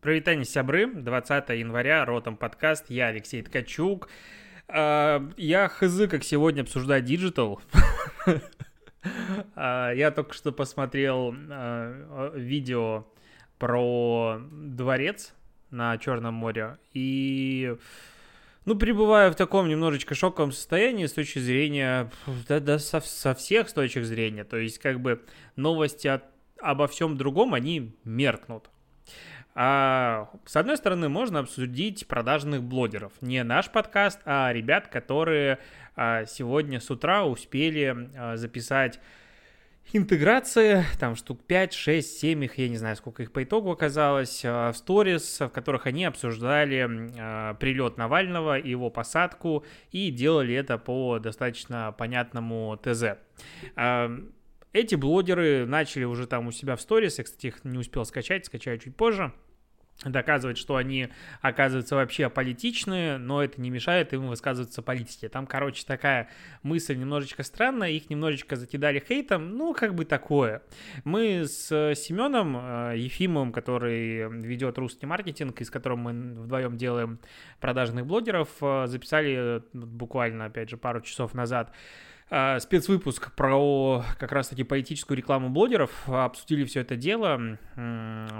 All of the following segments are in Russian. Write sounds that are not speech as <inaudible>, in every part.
Прывітанне сябры, 20 января, Ротом подкаст, я Алексей Ткачук. А, я хз, как сегодня обсуждать digital. <laughs> А, я только что посмотрел а, видео про дворец на Черном море и ну, пребываю в таком немножечко шоковом состоянии с точки зрения, да, да со, со всех точек зрения. То есть, как бы, новости от, обо всем другом, они меркнут. А, с одной стороны, можно обсудить продажных блогеров. Не наш подкаст, а ребят, которые а, сегодня с утра успели а, записать интеграции, там штук 5, 6, 7 их, я не знаю, сколько их по итогу оказалось, в сторис, в которых они обсуждали прилет Навального его посадку, и делали это по достаточно понятному ТЗ. Эти блогеры начали уже там у себя в сторис, я, кстати, их не успел скачать, скачаю чуть позже, доказывать, что они оказываются вообще политичные, но это не мешает им высказываться политике. Там, короче, такая мысль немножечко странная, их немножечко закидали хейтом, ну, как бы такое. Мы с Семеном э, Ефимовым, который ведет русский маркетинг, и с которым мы вдвоем делаем продажных блогеров, э, записали буквально, опять же, пару часов назад а, спецвыпуск про как раз-таки политическую рекламу блогеров. Обсудили все это дело.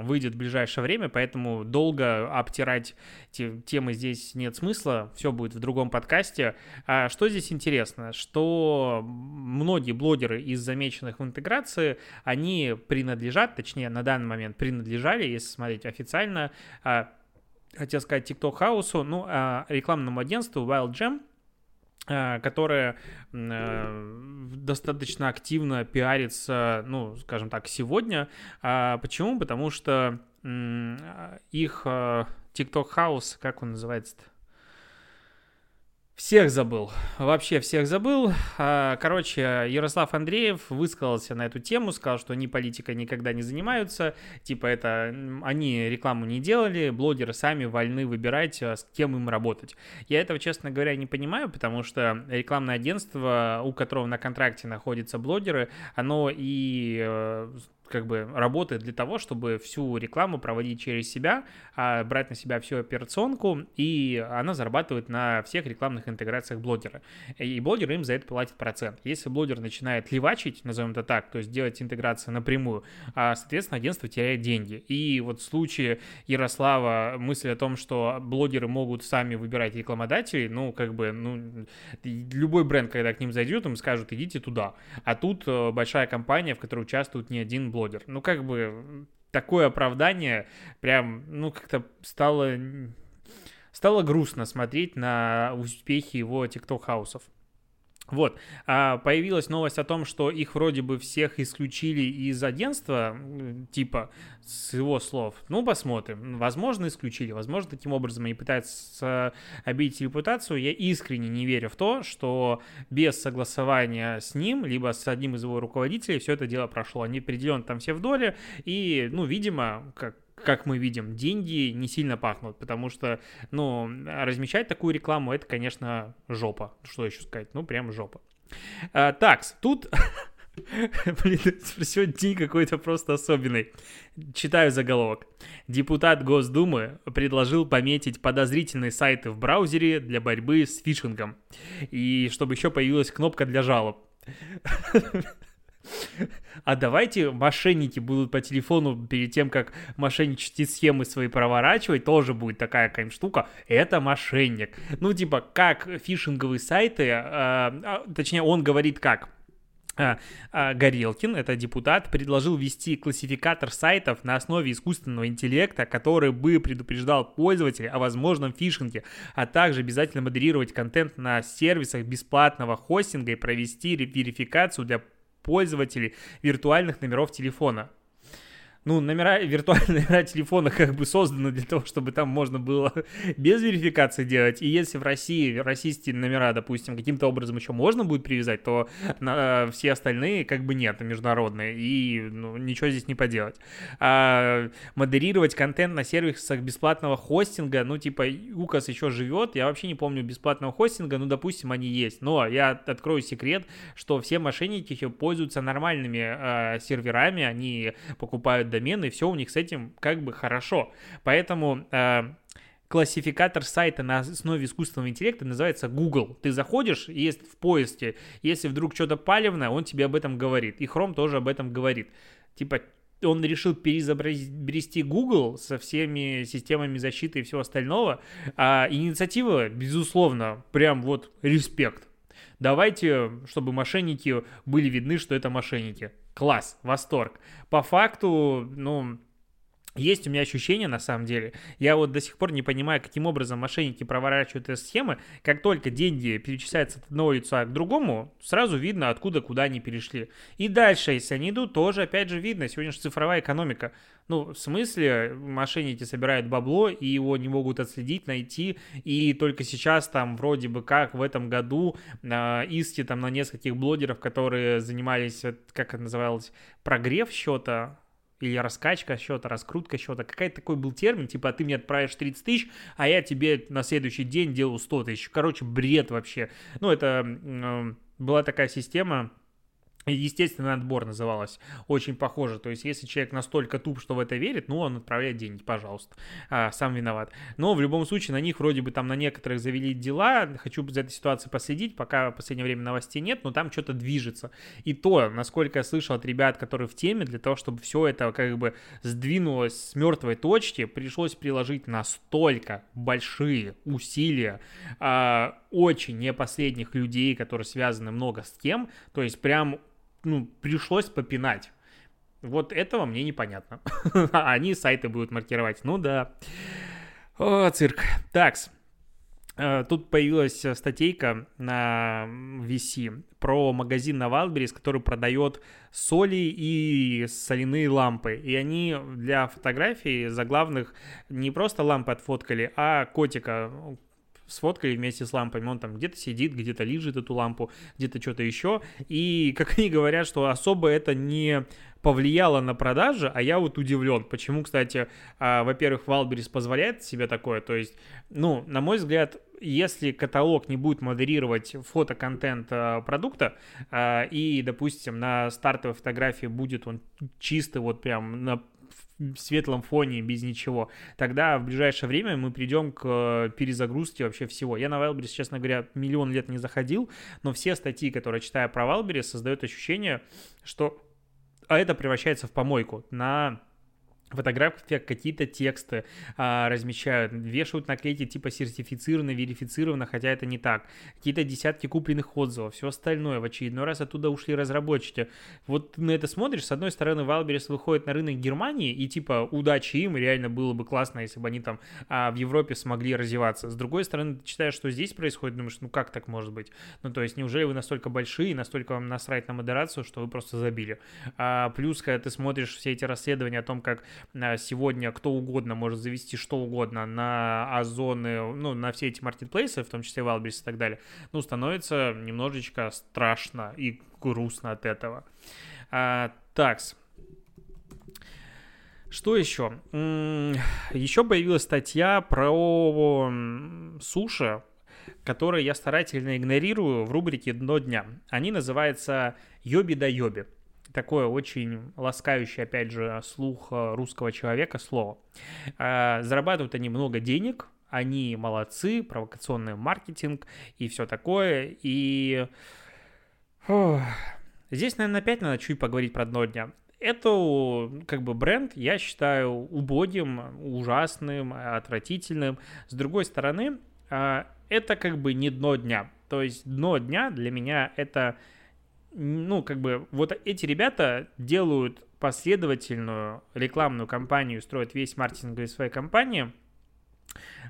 Выйдет в ближайшее время, поэтому долго обтирать те, темы здесь нет смысла. Все будет в другом подкасте. А что здесь интересно? Что многие блогеры из замеченных в интеграции, они принадлежат, точнее, на данный момент принадлежали, если смотреть официально, а, хотел сказать TikTok House, ну, а, рекламному агентству Wild Jam, Э, которая э, достаточно активно пиарится, ну, скажем так, сегодня. А почему? Потому что их TikTok House, как он называется-то? Всех забыл, вообще всех забыл. А, короче, Ярослав Андреев высказался на эту тему, сказал, что они политикой никогда не занимаются, типа это они рекламу не делали, блогеры сами вольны выбирать, а, с кем им работать. Я этого, честно говоря, не понимаю, потому что рекламное агентство, у которого на контракте находятся блогеры, оно и э, как бы работает для того, чтобы всю рекламу проводить через себя, а брать на себя всю операционку, и она зарабатывает на всех рекламных интеграциях блогера. И блогер им за это платит процент. Если блогер начинает левачить, назовем это так, то есть делать интеграцию напрямую, а, соответственно, агентство теряет деньги. И вот в случае Ярослава мысль о том, что блогеры могут сами выбирать рекламодателей, ну, как бы, ну, любой бренд, когда к ним зайдет, им скажут, идите туда. А тут э, большая компания, в которой участвует не один блогер, блогер. Ну, как бы такое оправдание прям, ну, как-то стало... Стало грустно смотреть на успехи его тикток-хаусов. Вот, а появилась новость о том, что их вроде бы всех исключили из агентства, типа, с его слов. Ну, посмотрим. Возможно, исключили, возможно, таким образом они пытаются обидеть репутацию. Я искренне не верю в то, что без согласования с ним, либо с одним из его руководителей все это дело прошло. Они определенно там все в доле, и, ну, видимо, как как мы видим, деньги не сильно пахнут, потому что, ну, размещать такую рекламу, это, конечно, жопа. Что еще сказать? Ну, прям жопа. А, такс, тут... <laughs> Блин, сегодня день какой-то просто особенный. Читаю заголовок. Депутат Госдумы предложил пометить подозрительные сайты в браузере для борьбы с фишингом. И чтобы еще появилась кнопка для жалоб. <laughs> <laughs> А давайте мошенники будут по телефону перед тем, как мошенничать схемы свои проворачивать, тоже будет такая какая-нибудь штука. Это мошенник. Ну, типа, как фишинговые сайты, э, а, точнее, он говорит как. А, а, Горелкин, это депутат, предложил ввести классификатор сайтов на основе искусственного интеллекта, который бы предупреждал пользователя о возможном фишинге, а также обязательно модерировать контент на сервисах бесплатного хостинга и провести верификацию для пользователей виртуальных номеров телефона ну, номера, виртуальные <laughs> номера телефона как бы созданы для того, чтобы там можно было <laughs> без верификации делать. И если в России российские номера, допустим, каким-то образом еще можно будет привязать, то на, все остальные как бы нет, международные, и ну, ничего здесь не поделать. А модерировать контент на сервисах бесплатного хостинга, ну, типа, УКОС еще живет, я вообще не помню бесплатного хостинга, ну, допустим, они есть. Но я открою секрет, что все мошенники пользуются нормальными э, серверами, они покупают домены, все у них с этим как бы хорошо. Поэтому э, классификатор сайта на основе искусственного интеллекта называется Google. Ты заходишь, есть в поиске, если вдруг что-то палевное, он тебе об этом говорит. И Chrome тоже об этом говорит. Типа, он решил переизобрести Google со всеми системами защиты и всего остального. А инициатива, безусловно, прям вот респект. Давайте, чтобы мошенники были видны, что это мошенники. Класс, восторг. По факту, ну, есть у меня ощущение, на самом деле, я вот до сих пор не понимаю, каким образом мошенники проворачивают эти схемы. Как только деньги перечисляются от одного лица к другому, сразу видно, откуда куда они перешли. И дальше, если они идут, тоже опять же видно. Сегодня же цифровая экономика. Ну, в смысле, мошенники собирают бабло, и его не могут отследить, найти, и только сейчас там вроде бы как в этом году э, иски там на нескольких блогеров, которые занимались, как это называлось, прогрев счета, или раскачка счета, раскрутка счета. Какой-то такой был термин, типа, ты мне отправишь 30 тысяч, а я тебе на следующий день делаю 100 тысяч. Короче, бред вообще. Ну, это э, была такая система, Естественный отбор называлось. Очень похоже. То есть, если человек настолько туп, что в это верит, ну, он отправляет деньги, пожалуйста. А, сам виноват. Но в любом случае, на них вроде бы там на некоторых завели дела. Хочу за этой ситуацией последить. Пока в последнее время новостей нет, но там что-то движется. И то, насколько я слышал от ребят, которые в теме, для того, чтобы все это как бы сдвинулось с мертвой точки, пришлось приложить настолько большие усилия а, очень не последних людей, которые связаны много с тем. То есть прям ну, пришлось попинать. Вот этого мне непонятно. <laughs> Они сайты будут маркировать. Ну да. О, цирк. Такс. Э, тут появилась статейка на VC про магазин на Wildberries, который продает соли и соляные лампы. И они для фотографий заглавных не просто лампы отфоткали, а котика, сфоткали вместе с лампами. Он там где-то сидит, где-то лежит эту лампу, где-то что-то еще. И, как они говорят, что особо это не повлияло на продажи, а я вот удивлен. Почему, кстати, а, во-первых, Wildberries позволяет себе такое, то есть, ну, на мой взгляд, если каталог не будет модерировать фотоконтент а, продукта, а, и, допустим, на стартовой фотографии будет он чистый, вот прям на светлом фоне, без ничего, тогда в ближайшее время мы придем к э, перезагрузке вообще всего. Я на Wildberries, честно говоря, миллион лет не заходил, но все статьи, которые читаю про Wildberries, создают ощущение, что а это превращается в помойку на фотографиях какие-то тексты а, размещают, вешают наклейки типа сертифицировано, верифицировано, хотя это не так. Какие-то десятки купленных отзывов, все остальное. В очередной раз оттуда ушли разработчики. Вот на это смотришь, с одной стороны, Wildberries выходит на рынок Германии, и типа удачи им, реально было бы классно, если бы они там а, в Европе смогли развиваться. С другой стороны, ты читаешь, что здесь происходит, думаешь, ну как так может быть? Ну то есть, неужели вы настолько большие, настолько вам насрать на модерацию, что вы просто забили? А, плюс, когда ты смотришь все эти расследования о том, как сегодня кто угодно может завести что угодно на Озоны, ну, на все эти маркетплейсы, в том числе Wildberries и так далее, ну, становится немножечко страшно и грустно от этого. А, такс. Что еще? Еще появилась статья про суши, которые я старательно игнорирую в рубрике «Дно дня». Они называются «Йоби да йоби» такое очень ласкающее, опять же, слух э, русского человека слово. Э, зарабатывают они много денег, они молодцы, провокационный маркетинг и все такое. И здесь, наверное, опять надо чуть поговорить про дно дня. Это как бы бренд, я считаю, убогим, ужасным, отвратительным. С другой стороны, э, это как бы не дно дня. То есть дно дня для меня это ну, как бы, вот эти ребята делают последовательную рекламную кампанию, строят весь маркетинг из своей компании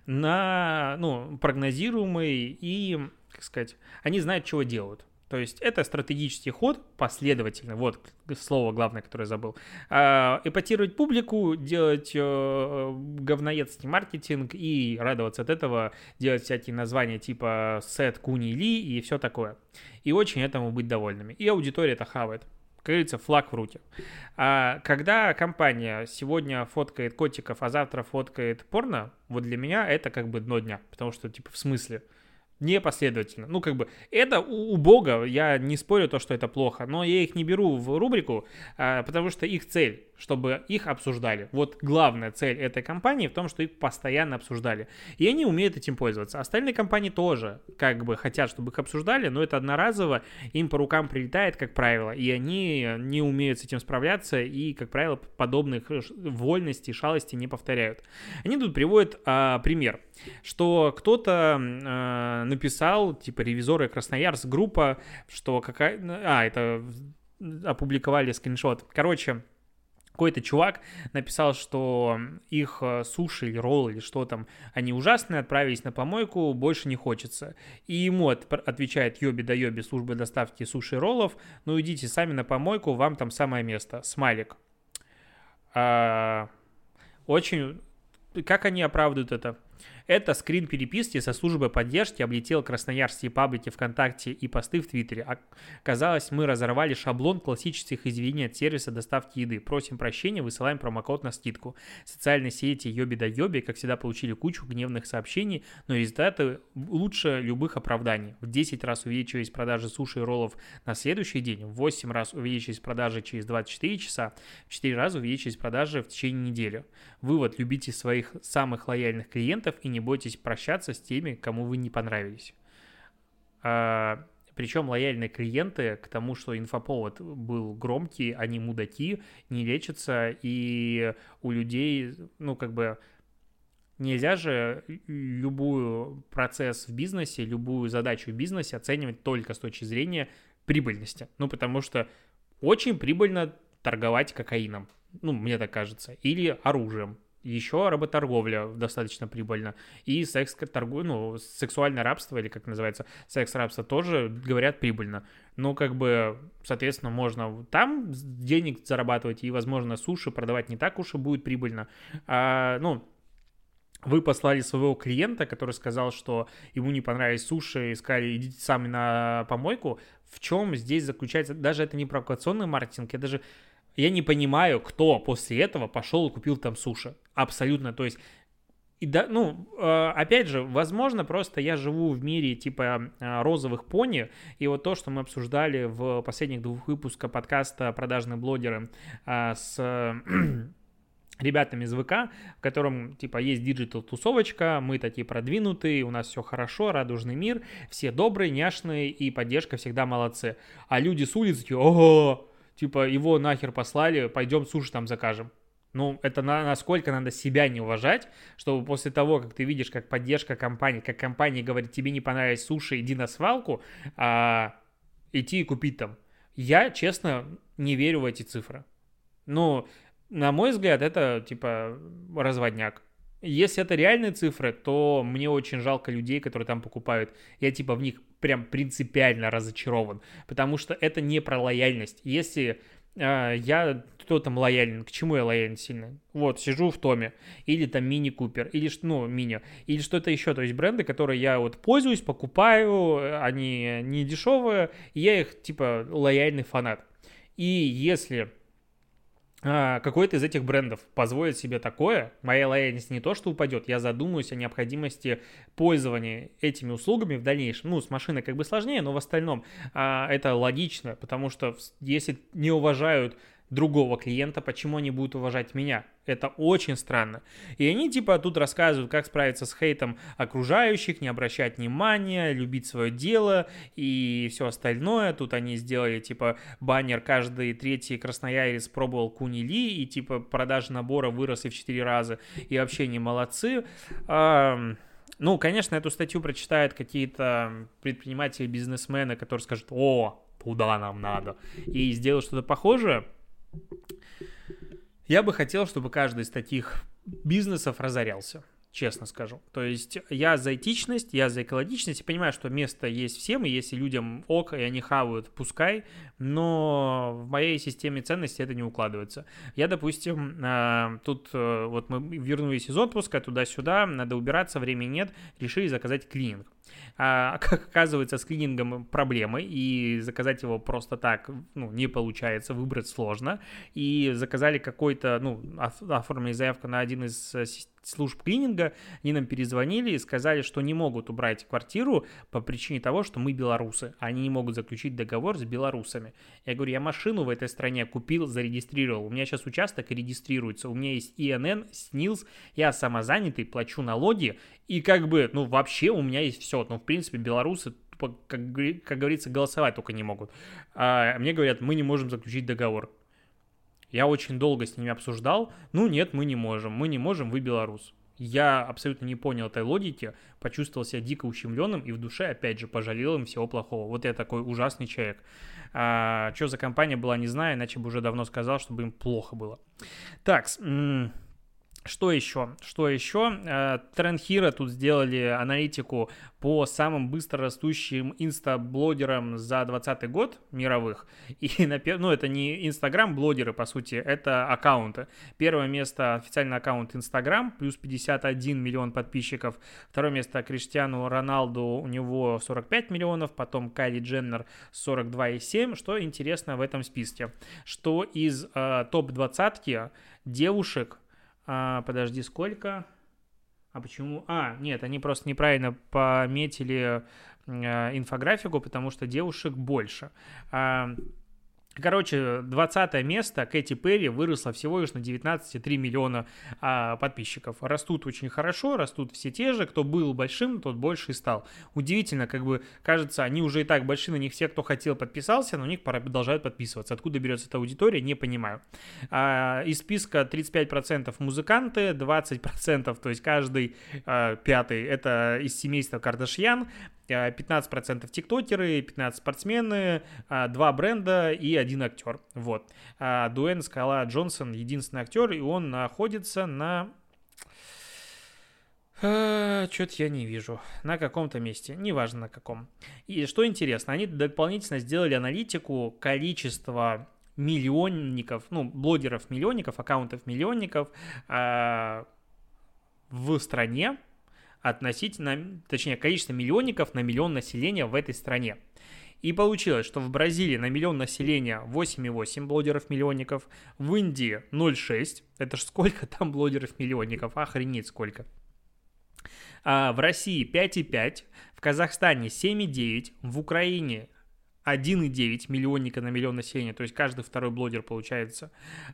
на, ну, прогнозируемый и, как сказать, они знают, чего делают. То есть это стратегический ход последовательно, вот слово главное, которое забыл. А, эпатировать публику, делать э, говноедский маркетинг и радоваться от этого, делать всякие названия типа сет, куни, ли и все такое. И очень этому быть довольными. И аудитория это хавает. Как говорится, флаг в руки. А когда компания сегодня фоткает котиков, а завтра фоткает порно, вот для меня это как бы дно дня. Потому что, типа, в смысле? Непоследовательно. Ну, как бы, это у, Бога, я не спорю то, что это плохо, но я их не беру в рубрику, а, потому что их цель, чтобы их обсуждали. Вот главная цель этой компании в том, что их постоянно обсуждали. И они умеют этим пользоваться. Остальные компании тоже как бы хотят, чтобы их обсуждали, но это одноразово, им по рукам прилетает, как правило, и они не умеют с этим справляться, и, как правило, подобных вольностей, шалостей не повторяют. Они тут приводят а, пример, что кто-то а, написал, типа, ревизоры Красноярск, группа, что какая... А, это опубликовали скриншот. Короче, какой-то чувак написал, что их э, суши или роллы или что там, они ужасные, отправились на помойку, больше не хочется. И ему отвечает Йоби да Йоби служба доставки суши и роллов, ну идите сами на помойку, вам там самое место. Смайлик. А, очень... Как они оправдывают это? Это скрин переписки со службой поддержки облетел красноярские паблики ВКонтакте и посты в Твиттере. Оказалось, мы разорвали шаблон классических извинений от сервиса доставки еды. Просим прощения, высылаем промокод на скидку. Социальные сети Йоби да Йоби, как всегда, получили кучу гневных сообщений, но результаты лучше любых оправданий. В 10 раз увеличились продажи суши и роллов на следующий день, в 8 раз увеличились продажи через 24 часа, в 4 раза увеличились продажи в течение недели. Вывод, любите своих самых лояльных клиентов и не не бойтесь прощаться с теми, кому вы не понравились. А, причем лояльные клиенты к тому, что инфоповод был громкий, они мудаки, не лечатся, и у людей, ну, как бы, нельзя же любую процесс в бизнесе, любую задачу в бизнесе оценивать только с точки зрения прибыльности. Ну, потому что очень прибыльно торговать кокаином, ну, мне так кажется, или оружием, еще работорговля достаточно прибыльно. И секс торгу, ну, сексуальное рабство, или как называется, секс-рабство тоже, говорят, прибыльно. Ну, как бы, соответственно, можно там денег зарабатывать, и, возможно, суши продавать не так уж и будет прибыльно. А, ну, вы послали своего клиента, который сказал, что ему не понравились суши, и сказали, идите сами на помойку. В чем здесь заключается? Даже это не провокационный маркетинг, я даже я не понимаю, кто после этого пошел и купил там суши. Абсолютно. То есть и да, ну, э, опять же, возможно, просто я живу в мире типа э, розовых пони, и вот то, что мы обсуждали в последних двух выпусках подкаста «Продажные блогеры» э, с <clears throat> ребятами из ВК, в котором, типа, есть диджитал-тусовочка, мы такие продвинутые, у нас все хорошо, радужный мир, все добрые, няшные, и поддержка всегда молодцы. А люди с улицы такие, ого, типа, его нахер послали, пойдем суши там закажем. Ну, это на, насколько надо себя не уважать, чтобы после того, как ты видишь, как поддержка компании, как компания говорит, тебе не понравились суши, иди на свалку, а, идти и купить там. Я, честно, не верю в эти цифры. Ну, на мой взгляд, это, типа, разводняк. Если это реальные цифры, то мне очень жалко людей, которые там покупают. Я типа в них прям принципиально разочарован, потому что это не про лояльность. Если я кто там лоялен, к чему я лоялен сильно? Вот, сижу в Томе, или там Мини Купер, или, ну, Мини, или что-то еще, то есть бренды, которые я вот пользуюсь, покупаю, они не дешевые, и я их, типа, лояльный фанат. И если а, какой-то из этих брендов позволит себе такое, моя лояльность не то что упадет, я задумаюсь о необходимости пользования этими услугами в дальнейшем. Ну, с машиной как бы сложнее, но в остальном а, это логично, потому что если не уважают другого клиента, почему они будут уважать меня? Это очень странно. И они типа тут рассказывают, как справиться с хейтом окружающих, не обращать внимания, любить свое дело и все остальное. Тут они сделали типа баннер каждый третий красноярец пробовал кунили и типа продажа набора выросли в 4 раза. И вообще не молодцы. Ну, конечно, эту статью прочитают какие-то предприниматели, бизнесмены, которые скажут, о, туда нам надо, и сделают что-то похожее. Я бы хотел, чтобы каждый из таких бизнесов разорялся, честно скажу. То есть я за этичность, я за экологичность, я понимаю, что место есть всем, и если людям ок, и они хавают, пускай, но в моей системе ценностей это не укладывается. Я, допустим, а, тут э, вот мы вернулись из отпуска туда-сюда, надо убираться, времени нет, решили заказать клининг. А, <laughs> как оказывается, с клинингом проблемы, и заказать его просто так ну, не получается, выбрать сложно. И заказали какой-то, ну, оформили заявку на один из э, служб клининга, они нам перезвонили и сказали, что не могут убрать квартиру по причине того, что мы белорусы. Они не могут заключить договор с белорусами. Я говорю, я машину в этой стране купил, зарегистрировал. У меня сейчас участок регистрируется. У меня есть ИНН, СНИЛС, я самозанятый, плачу налоги. И как бы, ну вообще у меня есть все. Ну, в принципе, белорусы как, как говорится, голосовать только не могут. А мне говорят, мы не можем заключить договор. Я очень долго с ними обсуждал. Ну нет, мы не можем. Мы не можем, вы белорус. Я абсолютно не понял этой логики, почувствовал себя дико ущемленным и в душе, опять же, пожалел им всего плохого. Вот я такой ужасный человек. А, что за компания была, не знаю, иначе бы уже давно сказал, чтобы им плохо было. Так, что еще? Что еще? Э, Трендхира тут сделали аналитику по самым быстро растущим инстаблогерам за 2020 год мировых. И, ну, это не инстаграм-блогеры, по сути, это аккаунты. Первое место официальный аккаунт Инстаграм, плюс 51 миллион подписчиков. Второе место Криштиану Роналду, у него 45 миллионов, потом Кайли Дженнер 42,7. Что интересно в этом списке? Что из э, топ-20 девушек а, подожди, сколько? А почему? А, нет, они просто неправильно пометили э, инфографику, потому что девушек больше. А, Короче, 20 место Кэти Перри выросла всего лишь на 19,3 миллиона а, подписчиков. Растут очень хорошо, растут все те же. Кто был большим, тот больше и стал. Удивительно, как бы кажется, они уже и так большие, на них все, кто хотел, подписался, но у них продолжают подписываться. Откуда берется эта аудитория, не понимаю. А, из списка 35% музыканты, 20%, то есть каждый а, пятый, это из семейства Кардашьян, 15% э, тиктокеры, 15 спортсмены, 2 э, бренда и один актер. Вот. А Дуэн Скала Джонсон единственный актер, и он находится на... Э, Что-то я не вижу. На каком-то месте. Неважно на каком. И что интересно, они дополнительно сделали аналитику количества миллионников, ну, блогеров-миллионников, аккаунтов-миллионников э, в стране, относительно, точнее, количество миллионников на миллион населения в этой стране. И получилось, что в Бразилии на миллион населения 8,8 блогеров-миллионников, в Индии 0,6, это ж сколько там блогеров-миллионников, охренеть сколько. А в России 5,5, в Казахстане 7,9, в Украине 1,9 миллионника на миллион населения, то есть каждый второй блогер получается.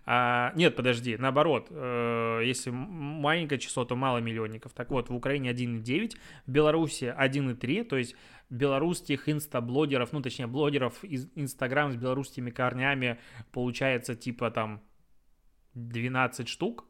А, нет, подожди, наоборот, э, если маленькое число, то мало миллионников. Так вот, в Украине 1,9, в Беларуси 1,3, то есть белорусских инстаблогеров, ну, точнее, блогеров из Инстаграм с белорусскими корнями получается типа там 12 штук,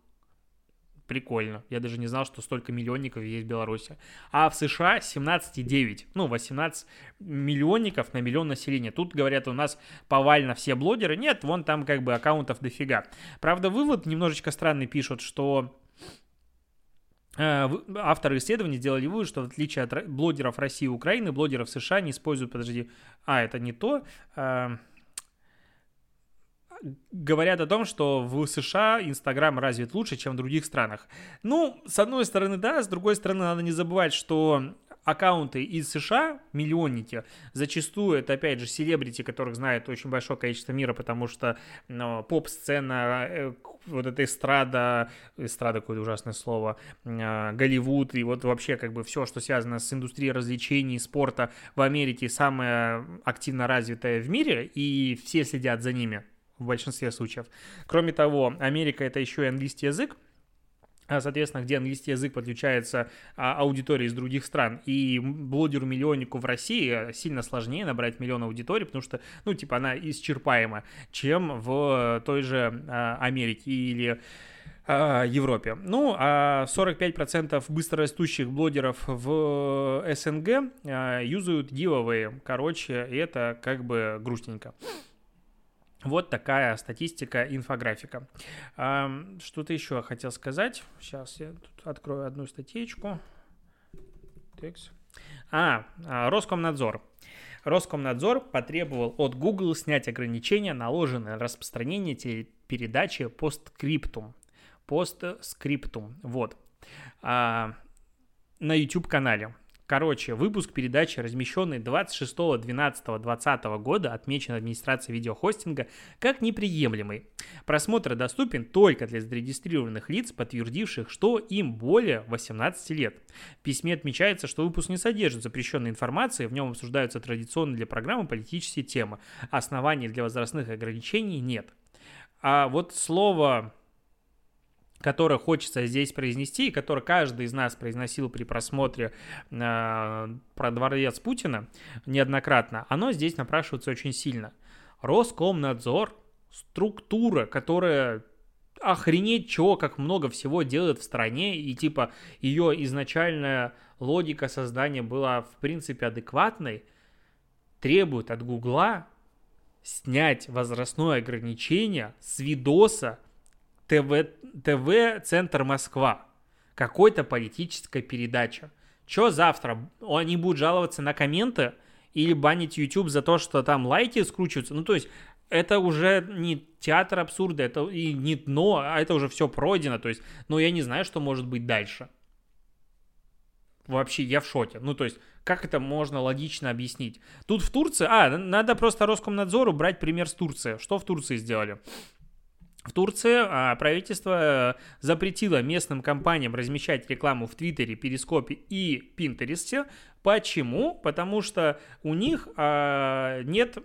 Прикольно. Я даже не знал, что столько миллионников есть в Беларуси. А в США 17,9. Ну, 18 миллионников на миллион населения. Тут, говорят, у нас повально все блогеры. Нет, вон там как бы аккаунтов дофига. Правда, вывод немножечко странный пишут, что э, Авторы исследований сделали вывод, что в отличие от блогеров России и Украины, блогеров США не используют, подожди, а, это не то, э, говорят о том, что в США Инстаграм развит лучше, чем в других странах. Ну, с одной стороны, да, с другой стороны, надо не забывать, что аккаунты из США, миллионники, зачастую это, опять же, селебрити, которых знает очень большое количество мира, потому что ну, поп-сцена, э, вот эта эстрада, эстрада какое ужасное слово, э, Голливуд и вот вообще как бы все, что связано с индустрией развлечений, спорта в Америке самое активно развитое в мире, и все следят за ними в большинстве случаев. Кроме того, Америка это еще и английский язык, а, соответственно, где английский язык подключается а, аудитории из других стран. И блогеру-миллионнику в России сильно сложнее набрать миллион аудитории, потому что, ну, типа, она исчерпаема, чем в той же а, Америке или а, Европе. Ну, а 45% быстрорастущих блогеров в СНГ а, юзают giveaway. Короче, это как бы грустненько. Вот такая статистика, инфографика. Что-то еще хотел сказать. Сейчас я тут открою одну статейку. А, а, Роскомнадзор. Роскомнадзор потребовал от Google снять ограничения, наложенные на распространение телепередачи постскриптум. Постскриптум. Вот. А, на YouTube-канале. Короче, выпуск передачи, размещенный 26.12.2020 года, отмечен администрацией видеохостинга как неприемлемый. Просмотр доступен только для зарегистрированных лиц, подтвердивших, что им более 18 лет. В письме отмечается, что выпуск не содержит запрещенной информации, в нем обсуждаются традиционные для программы политические темы. Оснований для возрастных ограничений нет. А вот слово которое хочется здесь произнести, и которое каждый из нас произносил при просмотре э, про дворец Путина неоднократно, оно здесь напрашивается очень сильно. Роскомнадзор, структура, которая охренеть чего, как много всего делает в стране, и типа ее изначальная логика создания была в принципе адекватной, требует от Гугла снять возрастное ограничение с видоса ТВ, ТВ «Центр Москва». Какой-то политическая передача. Что завтра? Они будут жаловаться на комменты или банить YouTube за то, что там лайки скручиваются? Ну, то есть, это уже не театр абсурда, это и не дно, а это уже все пройдено. То есть, ну, я не знаю, что может быть дальше. Вообще, я в шоке. Ну, то есть, как это можно логично объяснить? Тут в Турции... А, надо просто Роскомнадзору брать пример с Турции. Что в Турции сделали? В Турции а, правительство э, запретило местным компаниям размещать рекламу в Твиттере, Перископе и Пинтересте. Почему? Потому что у них а, нет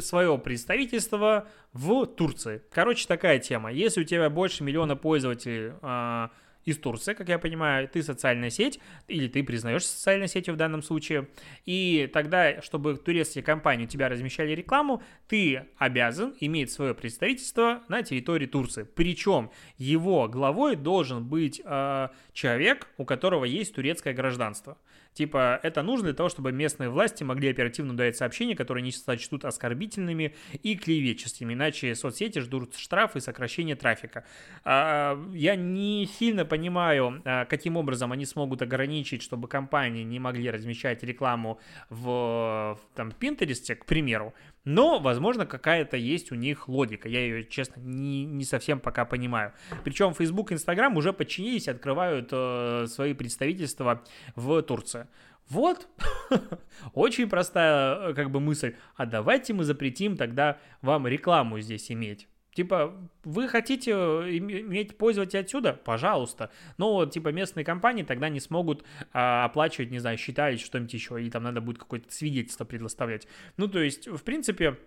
своего представительства в Турции. Короче, такая тема. Если у тебя больше миллиона пользователей а, из Турции, как я понимаю, ты социальная сеть, или ты признаешься социальной сетью в данном случае, и тогда, чтобы турецкие компании у тебя размещали рекламу, ты обязан иметь свое представительство на территории Турции. Причем его главой должен быть э, человек, у которого есть турецкое гражданство. Типа, это нужно для того, чтобы местные власти могли оперативно удалять сообщения, которые не сочтут оскорбительными и клеветческими, иначе соцсети ждут штрафы и сокращение трафика. А, я не сильно понимаю, а, каким образом они смогут ограничить, чтобы компании не могли размещать рекламу в там, Pinterest, к примеру, но, возможно, какая-то есть у них логика. Я ее, честно, не, не совсем пока понимаю. Причем Facebook и Instagram уже подчинились и открывают э, свои представительства в Турции. Вот, <laughs> очень простая э, как бы мысль. А давайте мы запретим тогда вам рекламу здесь иметь. Типа, вы хотите э, иметь пользователя отсюда? Пожалуйста. Но, типа, местные компании тогда не смогут а, оплачивать, не знаю, счета или что-нибудь еще, и там надо будет какое-то свидетельство предоставлять. Ну, то есть, в принципе,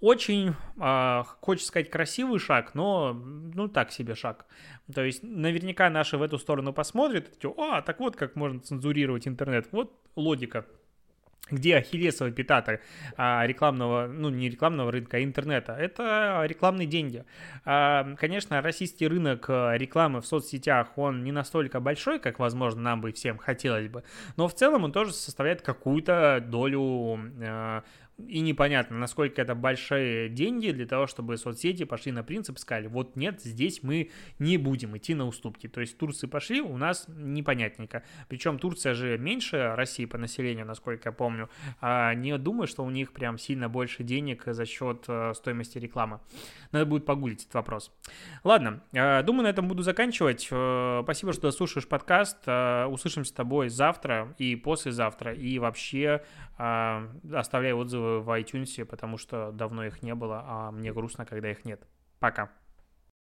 очень, э, хочется сказать, красивый шаг, но, ну, так себе шаг. То есть, наверняка наши в эту сторону посмотрят, и, о, так вот, как можно цензурировать интернет. Вот логика где ахиллесовый пятата а, рекламного, ну не рекламного рынка, а интернета, это рекламные деньги. А, конечно, российский рынок а, рекламы в соцсетях, он не настолько большой, как, возможно, нам бы всем хотелось бы, но в целом он тоже составляет какую-то долю а, и непонятно, насколько это большие деньги для того, чтобы соцсети пошли на принцип, сказали, вот нет, здесь мы не будем идти на уступки. То есть Турции пошли, у нас непонятненько. Причем Турция же меньше России по населению, насколько я помню. А не думаю, что у них прям сильно больше денег за счет э, стоимости рекламы. Надо будет погуглить этот вопрос. Ладно, э, думаю, на этом буду заканчивать. Э, спасибо, что слушаешь подкаст. Услышимся с тобой завтра и послезавтра. И вообще оставляй отзывы в iTunes, потому что давно их не было, а мне грустно, когда их нет. Пока.